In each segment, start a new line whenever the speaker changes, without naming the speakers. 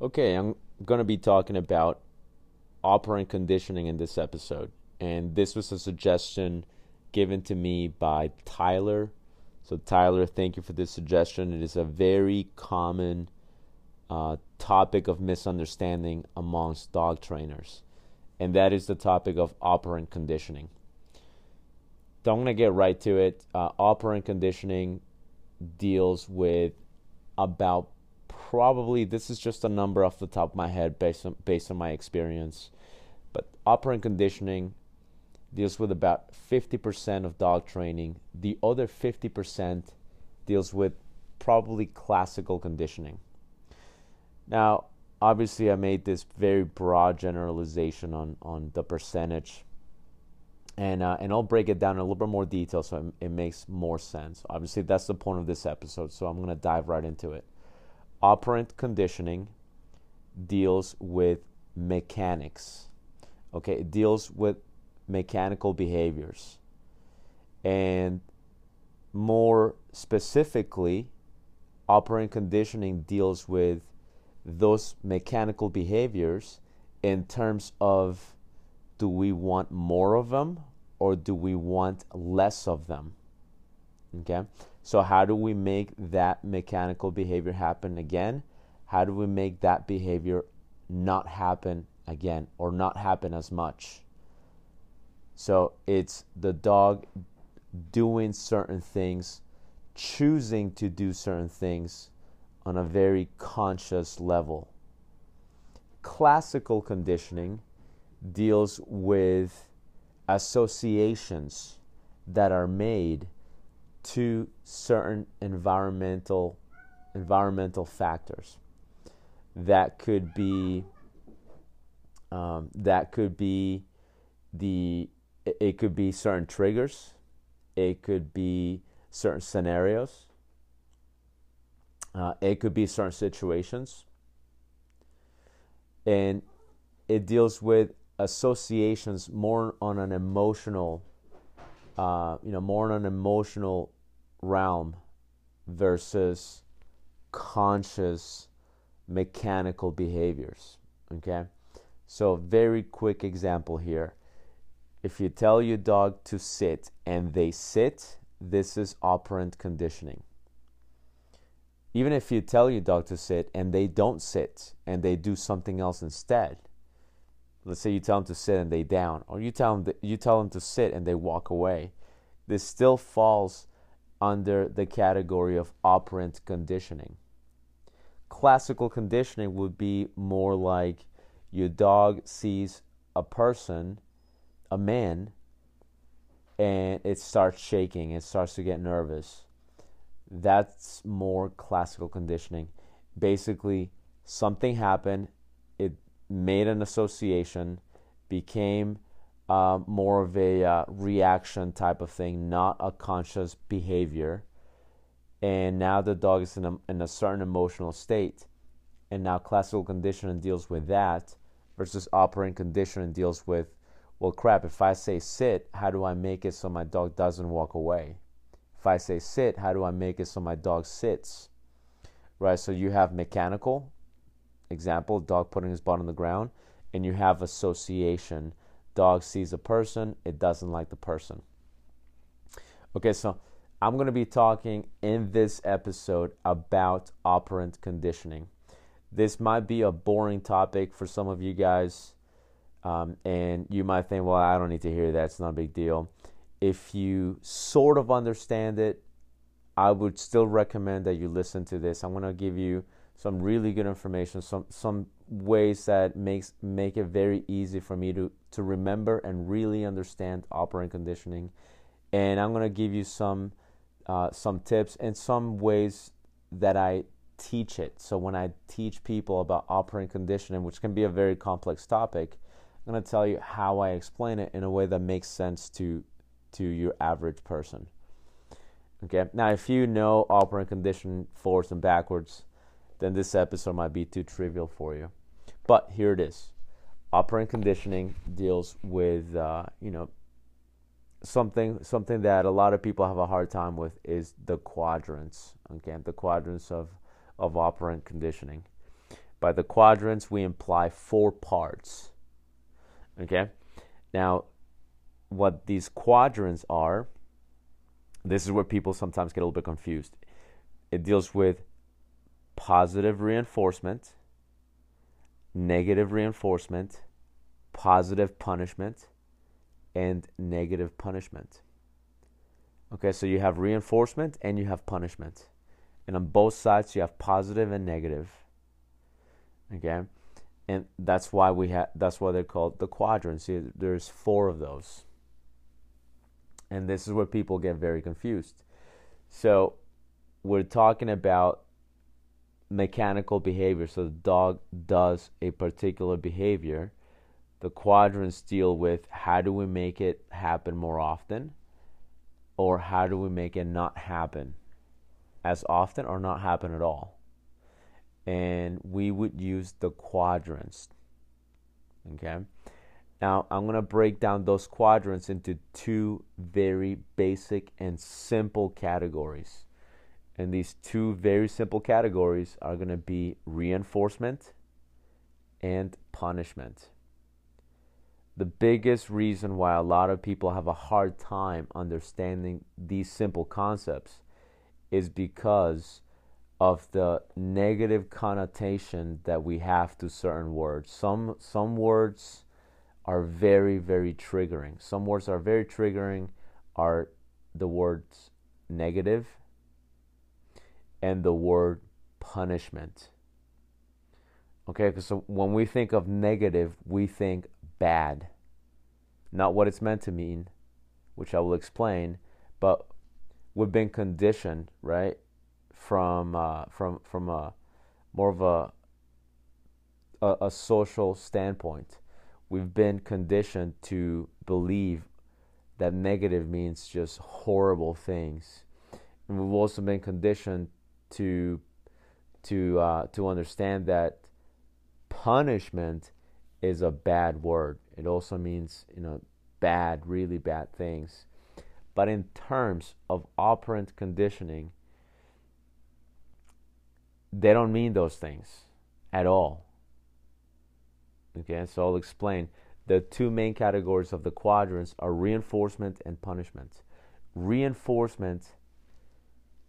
Okay, I'm going to be talking about operant conditioning in this episode. And this was a suggestion given to me by Tyler. So, Tyler, thank you for this suggestion. It is a very common uh, topic of misunderstanding amongst dog trainers, and that is the topic of operant conditioning. So, I'm going to get right to it. Uh, operant conditioning deals with about probably this is just a number off the top of my head based on based on my experience. But operant conditioning deals with about 50% of dog training. The other 50% deals with probably classical conditioning. Now, obviously I made this very broad generalization on on the percentage and uh, and I'll break it down in a little bit more detail so it, it makes more sense. Obviously, that's the point of this episode, so I'm going to dive right into it operant conditioning deals with mechanics. Okay, it deals with mechanical behaviors. And more specifically, operant conditioning deals with those mechanical behaviors in terms of do we want more of them or do we want less of them? Okay, so, how do we make that mechanical behavior happen again? How do we make that behavior not happen again or not happen as much? So, it's the dog doing certain things, choosing to do certain things on a very conscious level. Classical conditioning deals with associations that are made to certain environmental environmental factors that could be um, that could be the it could be certain triggers it could be certain scenarios uh, it could be certain situations. And it deals with associations more on an emotional uh, you know more on an emotional realm versus conscious mechanical behaviors. Okay? So, very quick example here. If you tell your dog to sit and they sit, this is operant conditioning. Even if you tell your dog to sit and they don't sit and they do something else instead, let's say you tell them to sit and they down, or you tell them you tell them to sit and they walk away, this still falls under the category of operant conditioning. Classical conditioning would be more like your dog sees a person, a man, and it starts shaking, it starts to get nervous. That's more classical conditioning. Basically, something happened, made an association, became uh, more of a uh, reaction type of thing, not a conscious behavior. And now the dog is in a, in a certain emotional state. And now classical conditioning deals with that versus operant conditioning deals with, well, crap, if I say sit, how do I make it so my dog doesn't walk away? If I say sit, how do I make it so my dog sits? Right? So you have mechanical, example, dog putting his butt on the ground, and you have association dog sees a person, it doesn't like the person. Okay, so I'm going to be talking in this episode about operant conditioning. This might be a boring topic for some of you guys, um, and you might think, well, I don't need to hear that, it's not a big deal. If you sort of understand it, I would still recommend that you listen to this. I'm going to give you some really good information, some some ways that makes make it very easy for me to to remember and really understand operant conditioning. And I'm gonna give you some uh, some tips and some ways that I teach it. So when I teach people about operant conditioning, which can be a very complex topic, I'm gonna tell you how I explain it in a way that makes sense to to your average person. Okay. Now, if you know operant conditioning forwards and backwards, then this episode might be too trivial for you. But here it is. Operant conditioning deals with uh, you know something something that a lot of people have a hard time with is the quadrants. Okay, the quadrants of of operant conditioning. By the quadrants, we imply four parts. Okay? Now, what these quadrants are, this is where people sometimes get a little bit confused. It deals with positive reinforcement, negative reinforcement, positive punishment, and negative punishment. Okay, so you have reinforcement and you have punishment. And on both sides, you have positive and negative. Okay, and that's why we have. That's why they're called the quadrants. See, there's four of those, and this is where people get very confused. So, we're talking about mechanical behavior. So the dog does a particular behavior. The quadrants deal with how do we make it happen more often, or how do we make it not happen as often or not happen at all and we would use the quadrants. Okay. Now I'm going to break down those quadrants into two very basic and simple categories. And these two very simple categories are going to be reinforcement and punishment. The biggest reason why a lot of people have a hard time understanding these simple concepts is because of the negative connotation that we have to certain words. Some some words are very very triggering. Some words are very triggering are the words negative and the word punishment. Okay, so when we think of negative, we think bad. Not what it's meant to mean, which I will explain, but we've been conditioned, right? from uh, from from a more of a, a a social standpoint. We've been conditioned to believe that negative means just horrible things, and we've also been conditioned to to uh, to understand that punishment is a bad word. It also means you know bad, really bad things. But in terms of operant conditioning, they don't mean those things at all. Okay, so I'll explain. The two main categories of the quadrants are reinforcement and punishment. Reinforcement,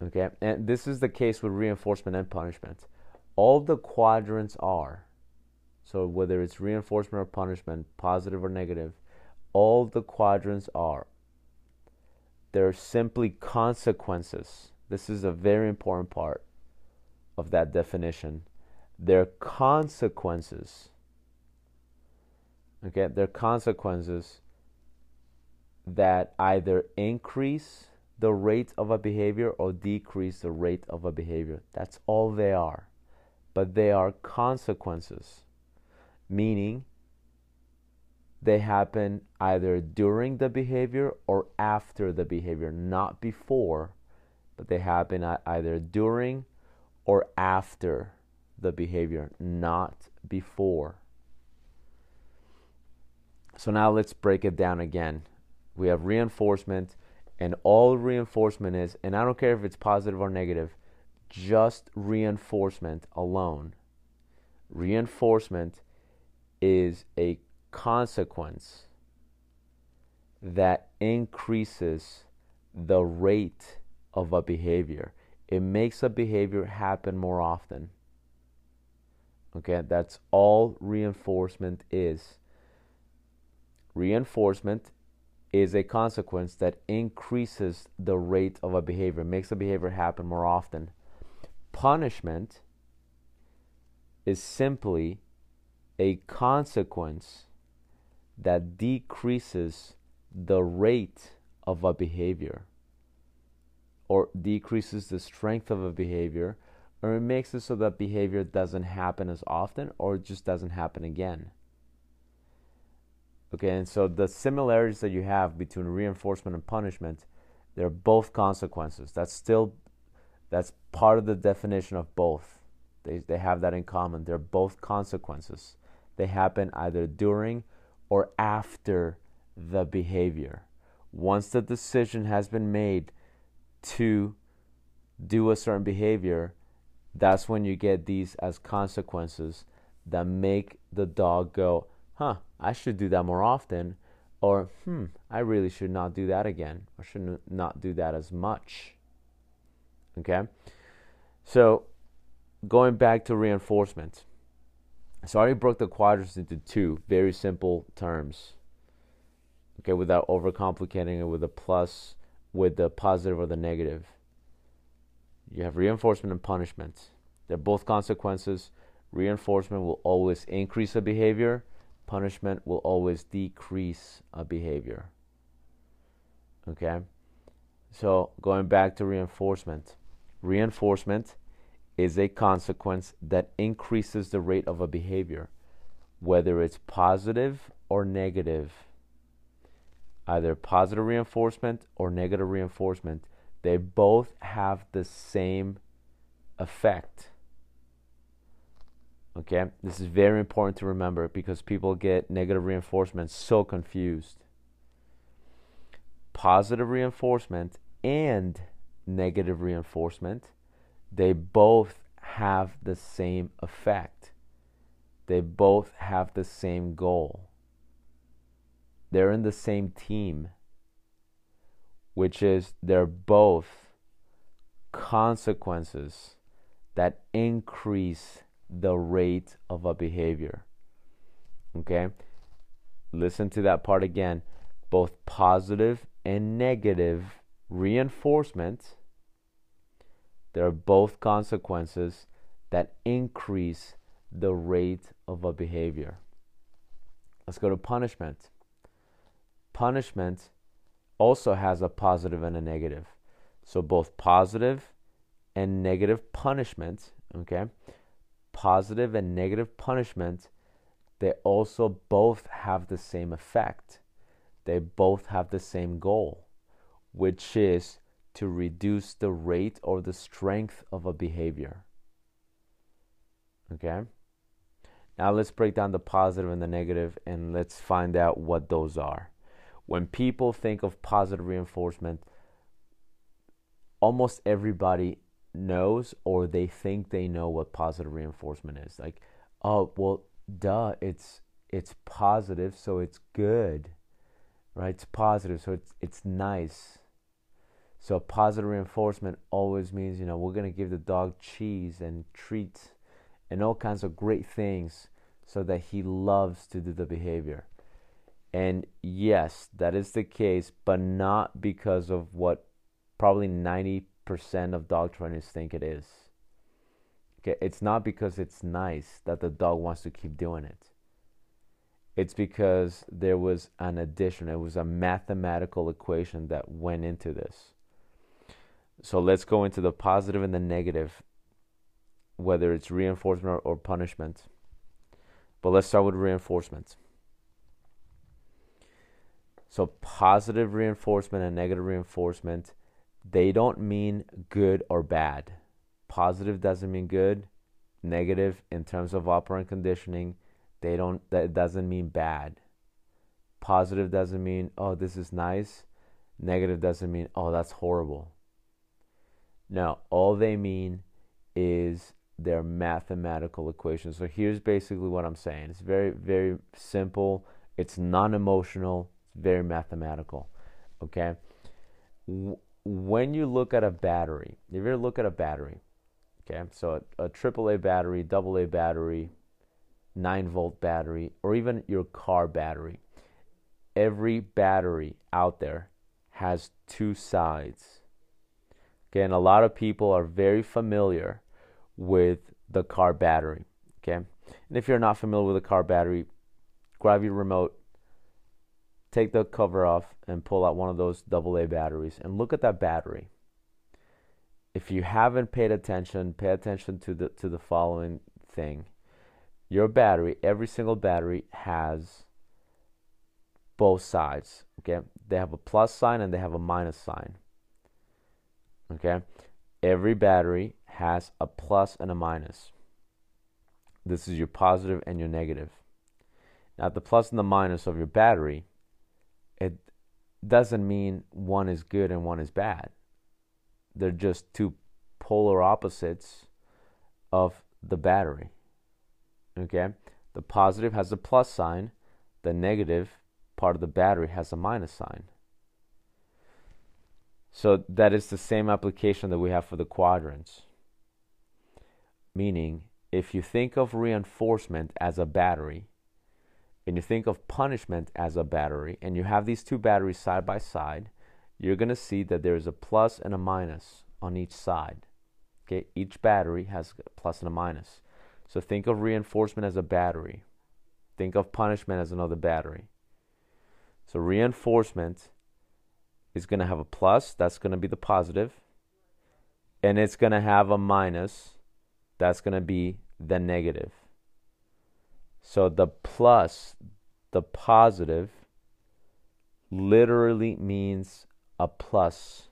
okay, and this is the case with reinforcement and punishment. All the quadrants are, so whether it's reinforcement or punishment, positive or negative, all the quadrants are. They're simply consequences. This is a very important part of that definition. They're consequences. Okay, they're consequences that either increase the rate of a behavior or decrease the rate of a behavior. That's all they are. But they are consequences, meaning they happen either during the behavior or after the behavior, not before, but they happen either during or after the behavior, not before. So now let's break it down again. We have reinforcement, and all reinforcement is, and I don't care if it's positive or negative, just reinforcement alone. Reinforcement is a consequence that increases the rate of a behavior it makes a behavior happen more often. Okay, that's all reinforcement is. Reinforcement is a consequence that increases the rate of a behavior, makes a behavior happen more often. Punishment is simply a consequence that decreases the rate of a behavior or decreases the strength of a behavior or it makes it so that behavior doesn't happen as often or just doesn't happen again. Okay, and so the similarities that you have between reinforcement and punishment, they're both consequences. That's still that's part of the definition of both. They they have that in common. They're both consequences. They happen either during or after the behavior. Once the decision has been made to do a certain behavior, that's when you get these as consequences that make the dog go, huh, I should do that more often, or hmm, I really should not do that again, or should not do that as much. Okay? So, going back to reinforcement. So, I already broke the quadrants into two very simple terms. Okay, without overcomplicating it with a plus, with the positive or the negative. You have reinforcement and punishment. They're both consequences. Reinforcement will always increase a behavior, punishment will always decrease a behavior. Okay? So, going back to reinforcement. Reinforcement is a consequence that increases the rate of a behavior, whether it's positive or negative. Either positive reinforcement or negative reinforcement, they both have the same effect. Okay, this is very important to remember because people get negative reinforcement so confused. Positive reinforcement and negative reinforcement, they both have the same effect. They both have the same goal. They're in the same team, which is they're both consequences that increase the rate of a behavior. Okay? Listen to that part again. Both positive and negative reinforcement, they're both consequences that increase the rate of a behavior. Let's go to punishment. Punishment also has a positive and a negative. So both positive and negative punishment, okay? Positive and negative punishment, they also both have the same effect. They both have the same goal, which is to reduce the rate or the strength of a behavior. Okay? Now let's break down the positive and the negative and let's find out what those are. When people think of positive reinforcement, almost everybody knows or they think they know what positive reinforcement is. Like, oh, well, duh, it's it's positive, so it's good. Right? It's positive, so it's it's nice. So positive reinforcement always means, you know, we're going to give the dog cheese and treats and all kinds of great things so that he loves to do the behavior. And yes, that is the case, but not because of what probably 90 percent of dog trainers think it is. Okay, it's not because it's nice that the dog wants to keep doing it. It's because there was an addition, it was a mathematical equation that went into this. So let's go into the positive and the negative, whether it's reinforcement or, or punishment. But let's start with reinforcement. So, positive reinforcement and negative reinforcement they don't mean good or bad. Positive doesn't mean good. Negative in terms of operant conditioning, they don't that doesn't mean bad. Positive doesn't mean oh this is nice. Negative doesn't mean oh that's horrible. No, all they mean is their mathematical equation. So here's basically what I'm saying. It's very very simple. It's non-emotional. It's very mathematical. Okay? When you look at a battery, if you ever look at a battery, okay, so a, a AAA battery, AA battery, 9 volt battery, or even your car battery, every battery out there has two sides. Okay, and a lot of people are very familiar with the car battery. Okay, and if you're not familiar with the car battery, grab your remote, take the cover off and pull out one of those AA batteries and look at that battery. If you haven't paid attention, pay attention to the to the following thing. Your battery, every single battery has both sides, okay? They have a plus sign and they have a minus sign. Okay? Every battery has a plus and a minus. This is your positive and your negative. Now, the plus and the minus of your battery it doesn't mean one is good and one is bad. They're just two polar opposites of the battery. Okay? The positive has a plus sign, the negative part of the battery has a minus sign. So that is the same application that we have for the quadrants. Meaning, if you think of reinforcement as a battery, and you think of punishment as a battery, and you have these two batteries side by side, you're going to see that there is a plus and a minus on each side. Okay, each battery has a plus and a minus. So think of reinforcement as a battery. Think of punishment as another battery. So reinforcement is going to have a plus, that's going to be the positive, and it's going to have a minus, that's going to be the negative. So the plus, the positive, literally means a plus.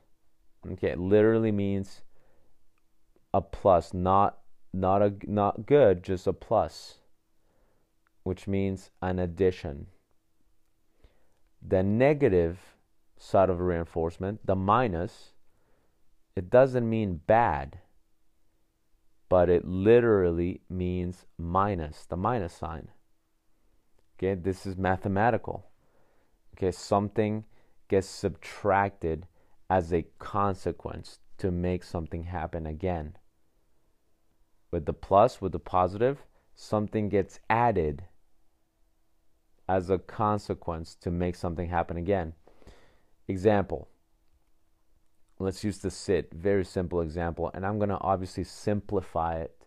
Okay, it literally means a plus, not not a not good, just a plus, which means an addition. The negative side of reinforcement, the minus, it doesn't mean bad, but it literally means minus, the minus sign. Okay, this is mathematical. Okay, something gets subtracted as a consequence to make something happen again. With the plus, with the positive, something gets added as a consequence to make something happen again. Example. Let's use the sit. Very simple example. And I'm going to obviously simplify it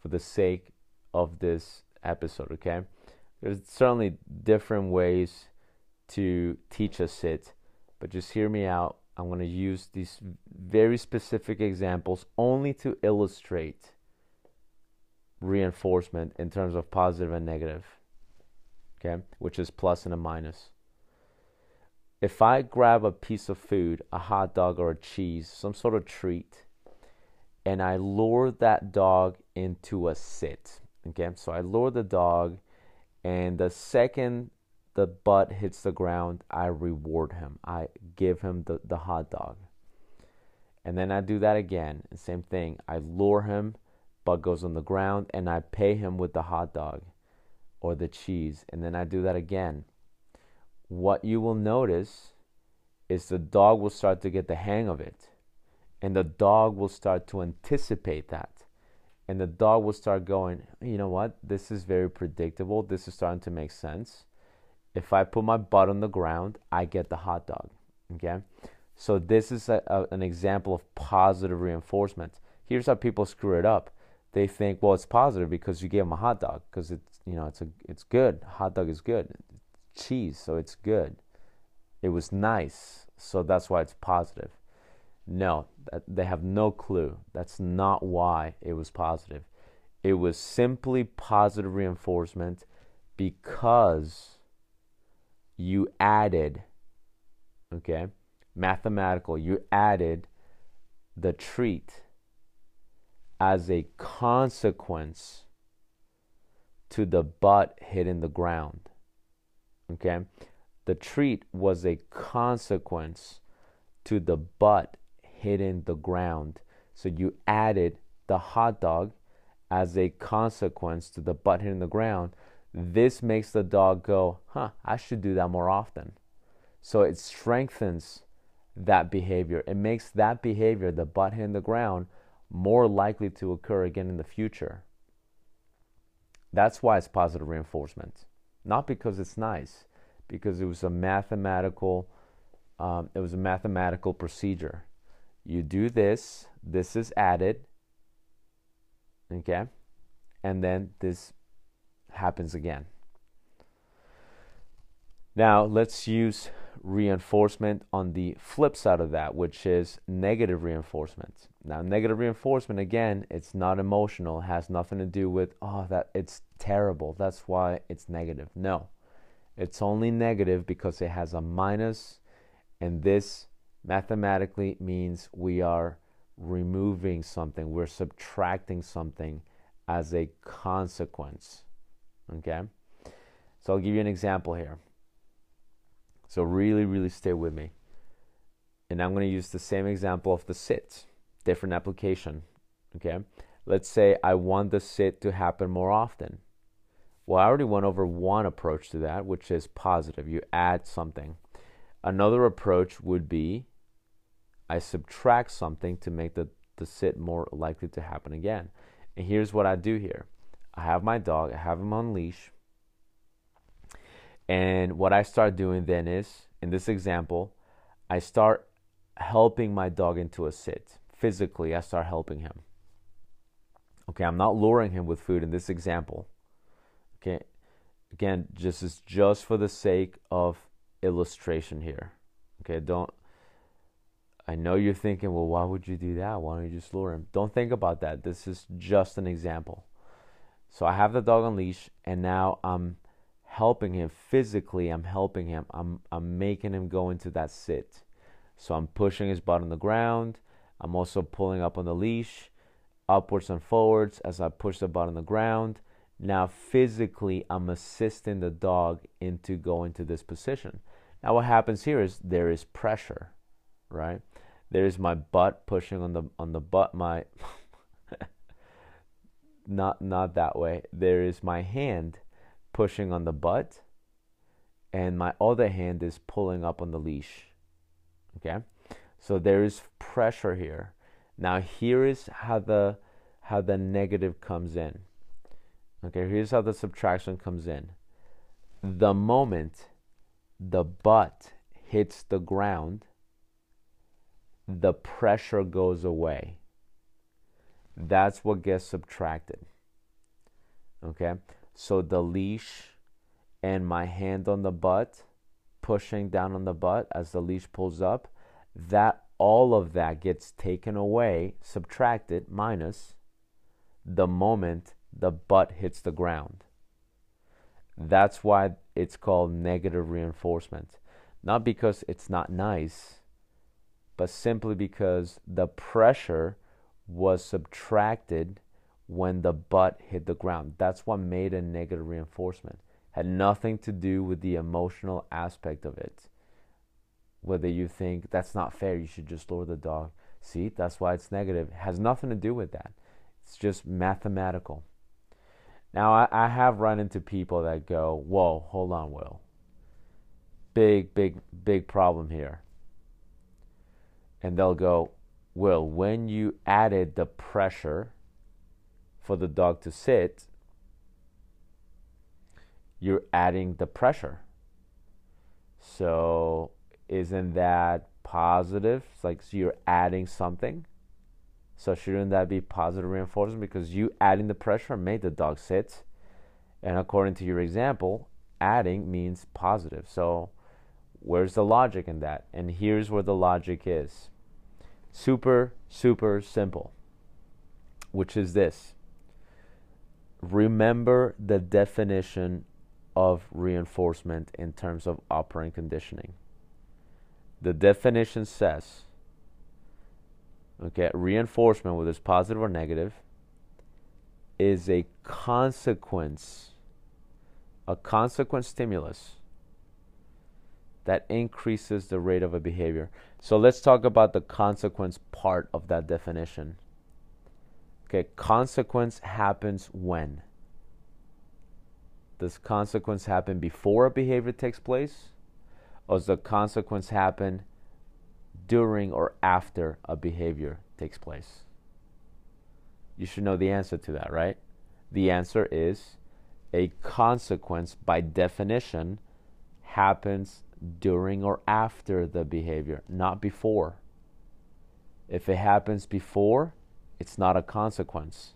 for the sake of this episode, okay? There's certainly different ways to teach a sit, but just hear me out. I'm going to use these very specific examples only to illustrate reinforcement in terms of positive and negative, okay, which is plus and a minus. If I grab a piece of food, a hot dog or a cheese, some sort of treat, and I lure that dog into a sit, okay, so I lure the dog, and the second the butt hits the ground, I reward him. I give him the, the hot dog. And then I do that again. Same thing. I lure him butt goes on the ground and I pay him with the hot dog or the cheese. And then I do that again. What you will notice is the dog will start to get the hang of it. And the dog will start to anticipate that. And the dog will start going, you know what? This is very predictable. This is starting to make sense. If I put my butt on the ground, I get the hot dog. Okay? So, this is a, a, an example of positive reinforcement. Here's how people screw it up they think, well, it's positive because you gave them a hot dog because it's you know it's a it's good. Hot dog is good, cheese, so it's good. It was nice, so that's why it's positive. No, they have no clue. That's not why it was positive. It was simply positive reinforcement because you added, okay, mathematical. You added the treat as a consequence to the butt hitting the ground. Okay? The treat was a consequence to the butt hitting the ground. So you added the hot dog as a consequence to the butt hitting the ground. This makes the dog go, huh, I should do that more often. So it strengthens that behavior. It makes that behavior, the butt hitting the ground, more likely to occur again in the future. That's why it's positive reinforcement. Not because it's nice, because it was a mathematical um, it was a mathematical procedure. You do this, this is added, okay, and then this happens again. Now let's use reinforcement on the flip side of that, which is negative reinforcement. Now, negative reinforcement, again, it's not emotional, has nothing to do with, oh, that it's terrible, that's why it's negative. No, it's only negative because it has a minus, and this mathematically means we are removing something, we're subtracting something as a consequence. Okay? So I'll give you an example here. So really, really stay with me. And I'm going to use the same example of the sit, different application. Okay. let's say I want the sit to happen more often. Well, I already went over one approach to that, which is positive. You add something. Another approach would be I subtract something to make the, the sit more likely to happen again. And here's what I do here I have my dog, I have him on leash. And what I start doing then is, in this example, I start helping my dog into a sit. Physically, I start helping him. Okay, I'm not luring him with food in this example. Okay, again, this is just for the sake of illustration here. Okay, don't. I know you're thinking, well, why would you do that? Why don't you just lure him? Don't think about that. This is just an example. So I have the dog on leash, and now I'm helping him physically. I'm helping him. I'm I'm making him go into that sit. So I'm pushing his butt on the ground. I'm also pulling up on the leash, upwards and forwards as I push the butt on the ground. Now physically, I'm assisting the dog into going to this position. Now what happens here is there is pressure, right? There is my butt pushing on the on the butt my not not that way. There is my hand pushing on the butt and my other hand is pulling up on the leash. Okay? So there is pressure here. Now here is how the how the negative comes in. Okay, here's how the subtraction comes in. The moment the butt hits the ground, the pressure goes away. That's what gets subtracted. Okay? So the leash and my hand on the butt, pushing down on the butt as the leash pulls up, that all of that gets taken away, subtracted, minus the moment the butt hits the ground. That's why it's called negative reinforcement. Not because it's not nice, but simply because the pressure was subtracted when the butt hit the ground. That's what made a negative reinforcement. Had nothing to do with the emotional aspect of it. Whether you think that's not fair, you should just lower the dog. See, that's why it's negative. It has nothing to do with that. It's just mathematical. Now, I, I have run into people that go, Whoa, hold on, Will. Big, big, big problem here. And they'll go, Will, when you added the pressure for the dog to sit, you're adding the pressure. So, isn't that positive? It's like so you're adding something. So shouldn't that be positive reinforcement because you adding the pressure made the dog sit? And according to your example, adding means positive. So where's the logic in that? And here's where the logic is. Super, super simple, which is this. Remember the definition of reinforcement in terms of operant conditioning. The definition says okay, reinforcement, whether it's positive or negative, is a consequence, a consequence stimulus that increases the rate of a behavior. So let's talk about the consequence part of that definition. Okay, consequence happens when? Does consequence happen before a behavior takes place? Or does the consequence happen during or after a behavior takes place? You should know the answer to that, right? The answer is a consequence, by definition, happens during or after the behavior, not before. If it happens before, it's not a consequence.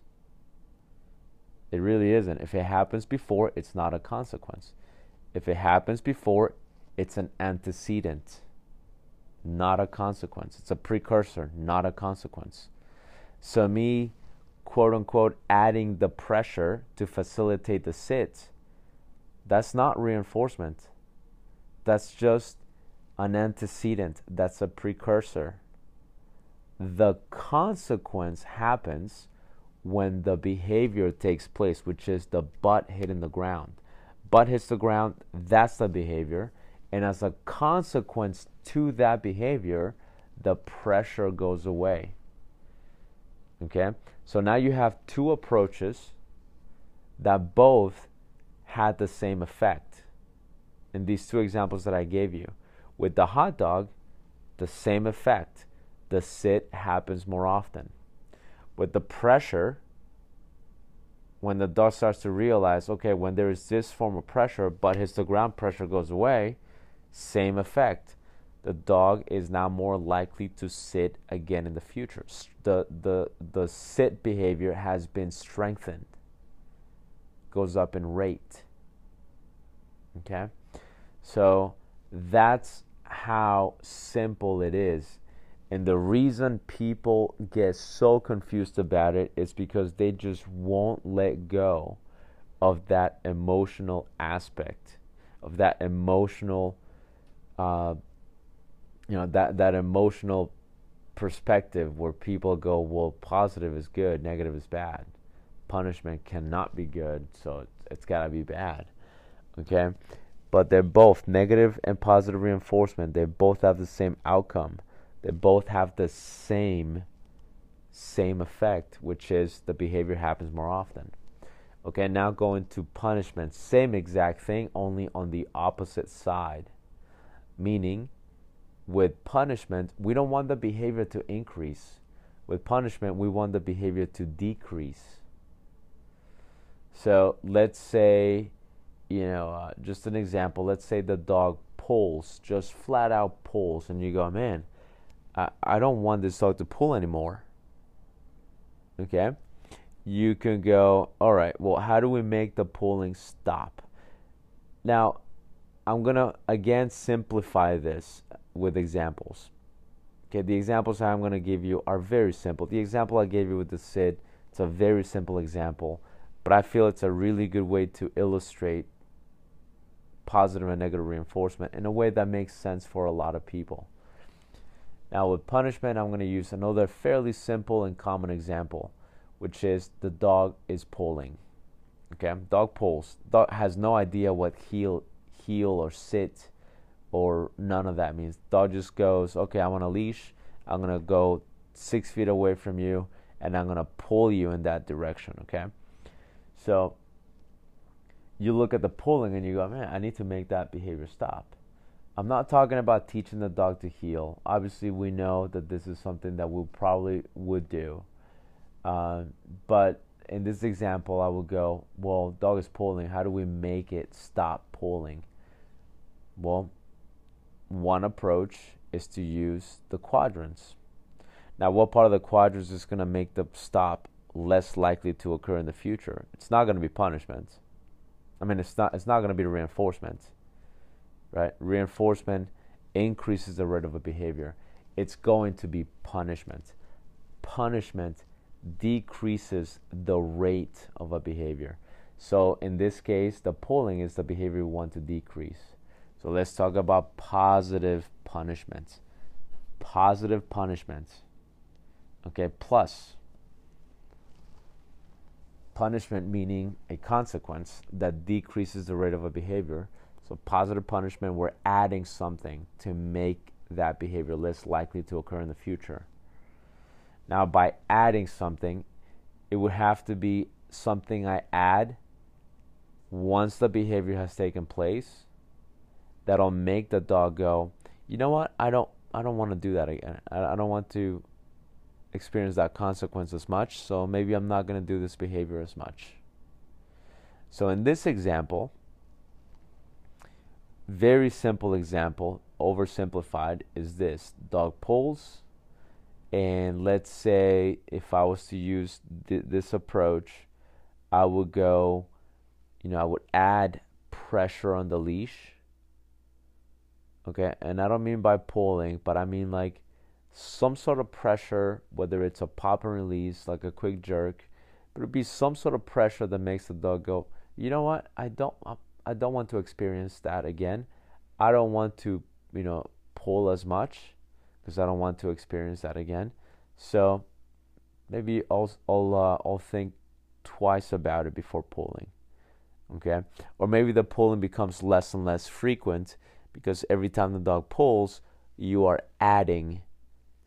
It really isn't. If it happens before, it's not a consequence. If it happens before, it's an antecedent not a consequence. It's a precursor, not a consequence. So, me, quote unquote, adding the pressure to facilitate the sit, that's not reinforcement. That's just an antecedent, that's a precursor. The consequence happens when the behavior takes place, which is the butt hitting the ground. Butt hits the ground, that's the behavior. And as a consequence to that behavior, the pressure goes away. Okay? So now you have two approaches that both had the same effect in these two examples that I gave you. With the hot dog, the same effect. The sit happens more often. With the pressure, when the dog starts to realize, okay, when there is this form of pressure, but his the ground pressure goes away, same effect. The dog is now more likely to sit again in the future. The the the sit behavior has been strengthened. Goes up in rate. Okay? So that's how simple it is. And the reason people get so confused about it is because they just won't let go of that emotional aspect, of that emotional, uh, you know, that, that emotional perspective where people go, well, positive is good, negative is bad. Punishment cannot be good, so it's, it's got to be bad. Okay? but they're both negative and positive reinforcement. They both have the same outcome. They both have the same same effect, which is the behavior happens more often. Okay, now going to punishment. Same exact thing, only on the opposite side. Meaning, with punishment, we don't want the behavior to increase. With punishment, we want the behavior to decrease. So let's say you know, uh, just an example. Let's say the dog pulls, just flat out pulls, and you go, man, I, I don't want this dog to pull anymore. Okay? You can go, all right, well, how do we make the pulling stop? Now, I'm going to again simplify this with examples. Okay, the examples I'm going to give you are very simple. The example I gave you with the sit, it's a very simple example, but I feel it's a really good way to illustrate positive and negative reinforcement in a way that makes sense for a lot of people. Now, with punishment, I'm going to use another fairly simple and common example, which is the dog is pulling. Okay, dog pulls. Dog has no idea what heel, heel or sit, or none of that means. Dog just goes, okay, I'm on a leash. I'm gonna go six feet away from you, and I'm gonna pull you in that direction. Okay, so you look at the pulling and you go, man, I need to make that behavior stop. I'm not talking about teaching the dog to heel. Obviously, we know that this is something that we probably would do. Uh, but in this example, I would go, well, dog is pulling. How do we make it stop pulling? Well, one approach is to use the quadrants. Now, what part of the quadrants is going to make the stop less likely to occur in the future? It's not going to be punishment I mean, it's not it's not going to be reinforcement, right? Reinforcement increases the rate of a behavior. It's going to be punishment. Punishment decreases the rate of a behavior. So in this case, the pulling is the behavior we want to decrease. So let's talk about positive punishments. Positive punishments. Okay, plus punishment meaning a consequence that decreases the rate of a behavior. So, positive punishment, we're adding something to make that behavior less likely to occur in the future. Now, by adding something, it would have to be something I add once the behavior has taken place that'll make the dog go, you know what? I don't I don't want to do that again. I, I don't want to experience that consequence as much, so maybe I'm not going to do this behavior as much. So, in this example, very simple example, oversimplified, is this dog pulls. And let's say if I was to use th- this approach, I would go, you know, I would add pressure on the leash. Okay, and I don't mean by pulling, but I mean like some sort of pressure, whether it's a pop and release, like a quick jerk, but it'd be some sort of pressure that makes the dog go, you know what? I don't, I don't want to experience that again. I don't want to, you know, pull as much because I don't want to experience that again. So maybe I'll, I'll, uh, I'll think twice about it before pulling. Okay, or maybe the pulling becomes less and less frequent because every time the dog pulls, you are adding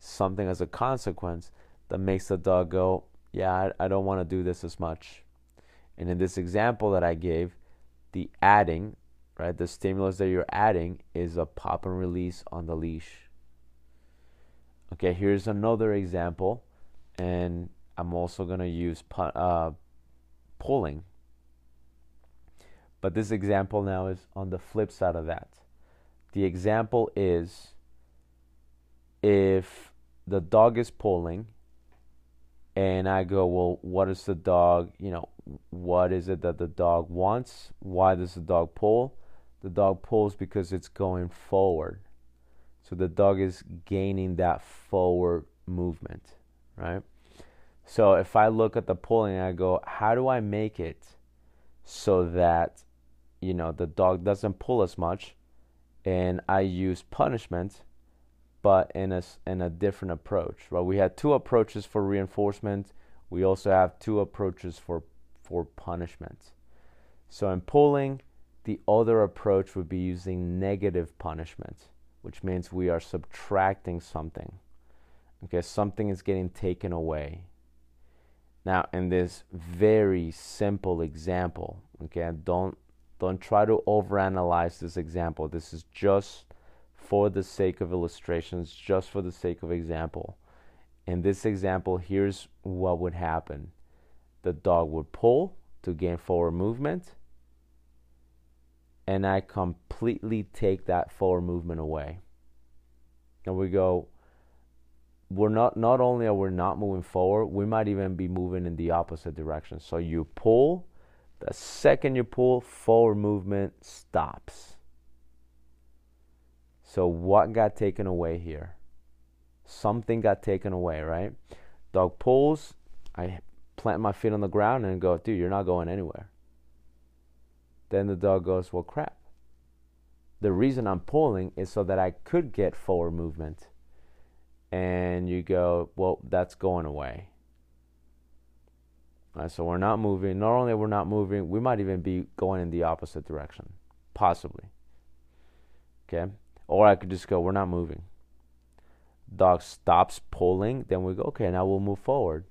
something as a consequence that makes the dog go, yeah, I, I don't want to do this as much. And in this example that I gave, the adding, right, the stimulus that you're adding is a pop and release on the leash. Okay, here's another example, and I'm also going to use uh, pulling. But this example now is on the flip side of that. The example is if the dog is pulling and I go, well, what is the dog, you know, what is it that the dog wants? Why does the dog pull? The dog pulls because it's going forward. So the dog is gaining that forward movement, right? So if I look at the pulling, I go, how do I make it so that, you know, the dog doesn't pull as much? And I use punishment but in a, in a different approach. Right? We had two approaches for reinforcement. We also have two approaches for, for punishment. So in pulling, the other approach would be using negative punishment, which means we are subtracting something. Okay, something is getting taken away. Now, in this very simple example, okay, don't don't try to overanalyze this example. This is just for the sake of illustrations, just for the sake of example. In this example, here's what would happen the dog would pull to gain forward movement, and I completely take that forward movement away. And we go, we're not not only are we not moving forward, we might even be moving in the opposite direction. So you pull, the second you pull, forward movement stops. So, what got taken away here? Something got taken away, right? Dog pulls. I plant my feet on the ground and go, dude, you're not going anywhere. Then the dog goes, well, crap. The reason I'm pulling is so that I could get forward movement. And you go, well, that's going away. Right, so we're not moving. Not only we're not moving, we might even be going in the opposite direction, possibly. Okay. Or I could just go, we're not moving. Dog stops pulling, then we go, okay, now we'll move forward.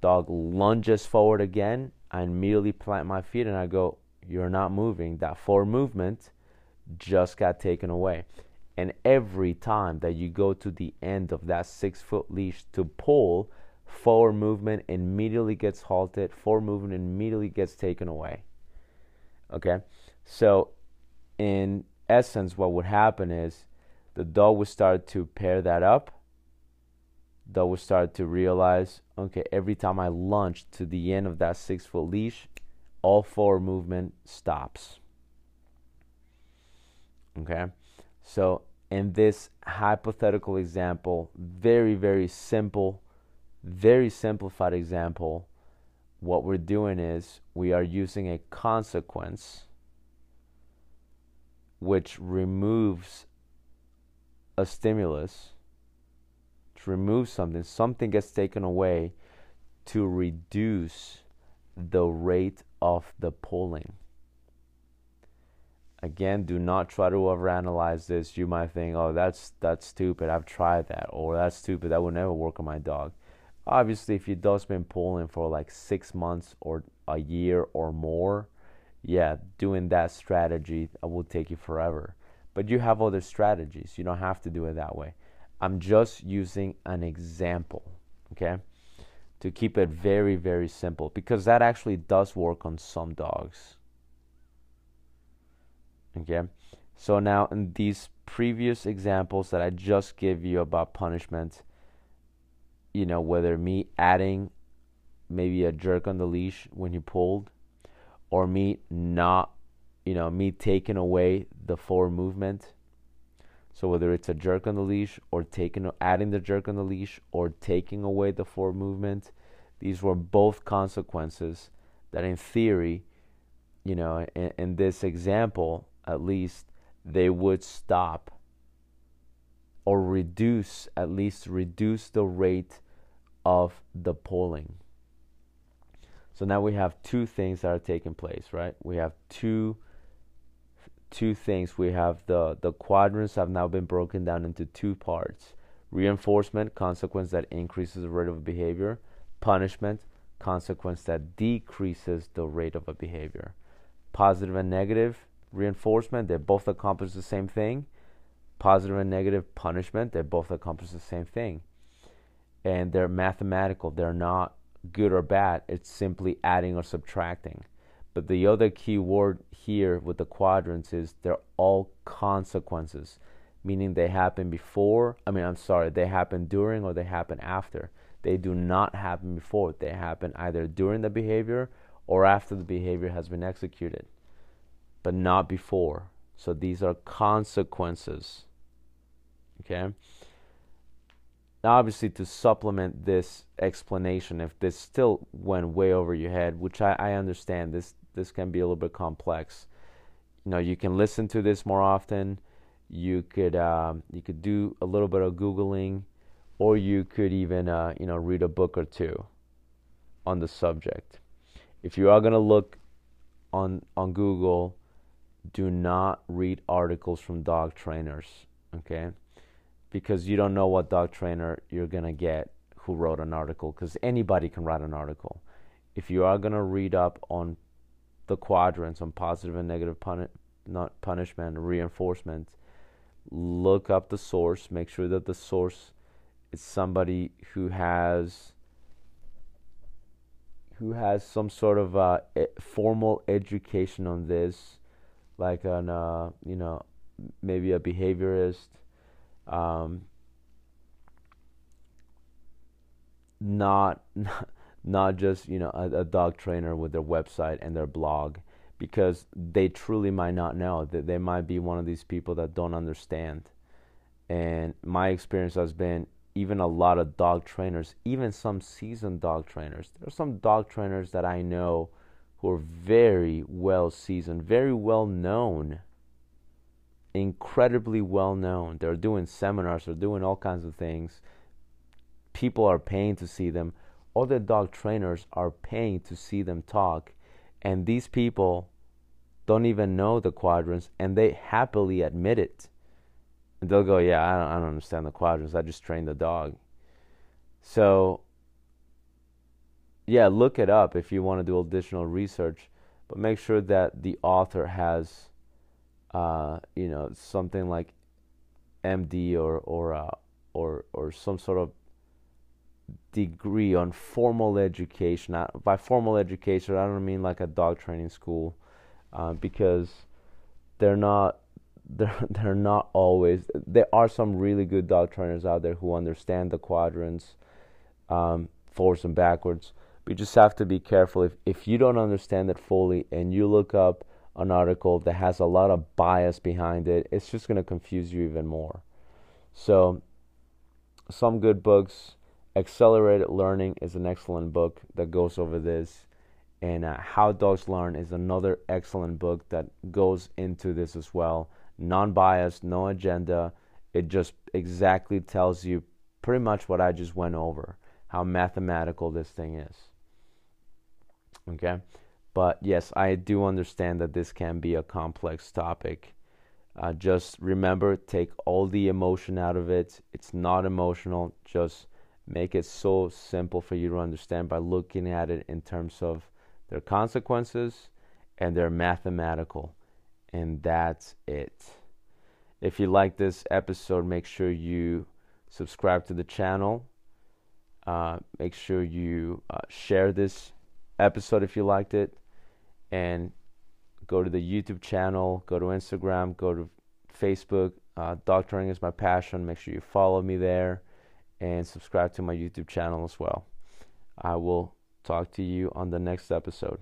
Dog lunges forward again. I immediately plant my feet and I go, you're not moving. That forward movement just got taken away. And every time that you go to the end of that six foot leash to pull, forward movement immediately gets halted, forward movement immediately gets taken away. Okay? So, in essence, what would happen is the dog would start to pair that up. Dog would start to realize, okay, every time I lunge to the end of that six foot leash, all forward movement stops. Okay, so in this hypothetical example, very, very simple, very simplified example, what we're doing is we are using a consequence which removes a stimulus, to remove something, something gets taken away to reduce the rate of the pulling. Again, do not try to overanalyze this. You might think, "Oh, that's that's stupid. I've tried that," or "That's stupid. That would never work on my dog." Obviously, if your dog's been pulling for like six months or a year or more, yeah, doing that strategy will take you forever. But you have other strategies. You don't have to do it that way. I'm just using an example, okay? To keep it very, very simple because that actually does work on some dogs. Okay? So now in these previous examples that I just gave you about punishment, you know, whether me adding maybe a jerk on the leash when you pulled or me not, you know, me taking away the forward movement. So whether it's a jerk on the leash or taking adding the jerk on the leash or taking away the forward movement, these were both consequences that in theory, you know, in, in this example at least, they would stop or reduce, at least reduce the rate of the polling. So now we have two things that are taking place, right? We have two two things. We have the the quadrants have now been broken down into two parts. Reinforcement, consequence that increases the rate of behavior. punishment, consequence that decreases the rate of a behavior. Positive and negative reinforcement, they both accomplish the same thing. Positive and negative punishment, they both accomplish the same thing. And they're mathematical, they're not good or bad, it's simply adding or subtracting. But the other key word here with the quadrants is they're all consequences, meaning they happen before, I mean, I'm sorry, they happen during or they happen after. They do not happen before, they happen either during the behavior or after the behavior has been executed, but not before. So these are consequences. Okay? Now, obviously, to supplement this explanation, if this still went way over your head, which I, I understand, this this can be a little bit complex. You know, you can listen to this more often. You could um, you could do a little bit of googling, or you could even uh, you know read a book or two on the subject. If you are gonna look on on Google, do not read articles from dog trainers, okay? Because you don't know what dog trainer you're gonna get who wrote an article. Because anybody can write an article. If you are gonna read up on the quadrants on positive and negative puni- not punishment reinforcement look up the source make sure that the source is somebody who has who has some sort of uh, formal education on this like an uh, you know maybe a behaviorist um, not, not just you know a, a, dog trainer with their website and their blog because they truly might not know. That they might be one of these people that don't understand. And my experience has been even a lot of dog trainers even some seasoned dog trainers. There are some dog trainers that i know who are very well seasoned very well known incredibly well known they're doing seminars they're doing all kinds of things people are paying to see them other dog trainers are paying to see them talk, and these people don't even know the quadrants, and they happily admit it. And they'll go, "Yeah, I don't, I don't understand the quadrants. I just train the dog." So, yeah, look it up if you want to do additional research, but make sure that the author has, uh, you know, something like MD or or uh, or or some sort of degree on formal education. by formal education, I don't mean like a dog training school, uh, because they're not they're they're not always. There are some really good dog trainers out there who understand the quadrants, um, forwards and backwards. But you just have to be careful if if you don't understand it fully and you look up an article that has a lot of bias behind it, it's just going to confuse you even more. So, some good books Excel-erated Learning is an excellent book that goes over this. And uh, How Dogs Learn is another excellent book that goes into this as well. Non biased, no agenda. It just exactly tells you pretty much what I just went over how mathematical this thing is. Okay? But yes, I do understand that this can be a complex topic. Uh, just remember, take all the emotion out of it. It's not emotional. Just make it so simple for you to understand by looking at it in terms of their consequences and their mathematical. And that's it. If you like this episode, make sure you subscribe to the channel. Uh, make sure you uh, share this episode if you liked it. And go to the YouTube channel, go to Instagram, go to Facebook. Uh, Dog training is my passion. Make sure you follow me there and subscribe to my YouTube channel as well. I will talk to you on the next episode.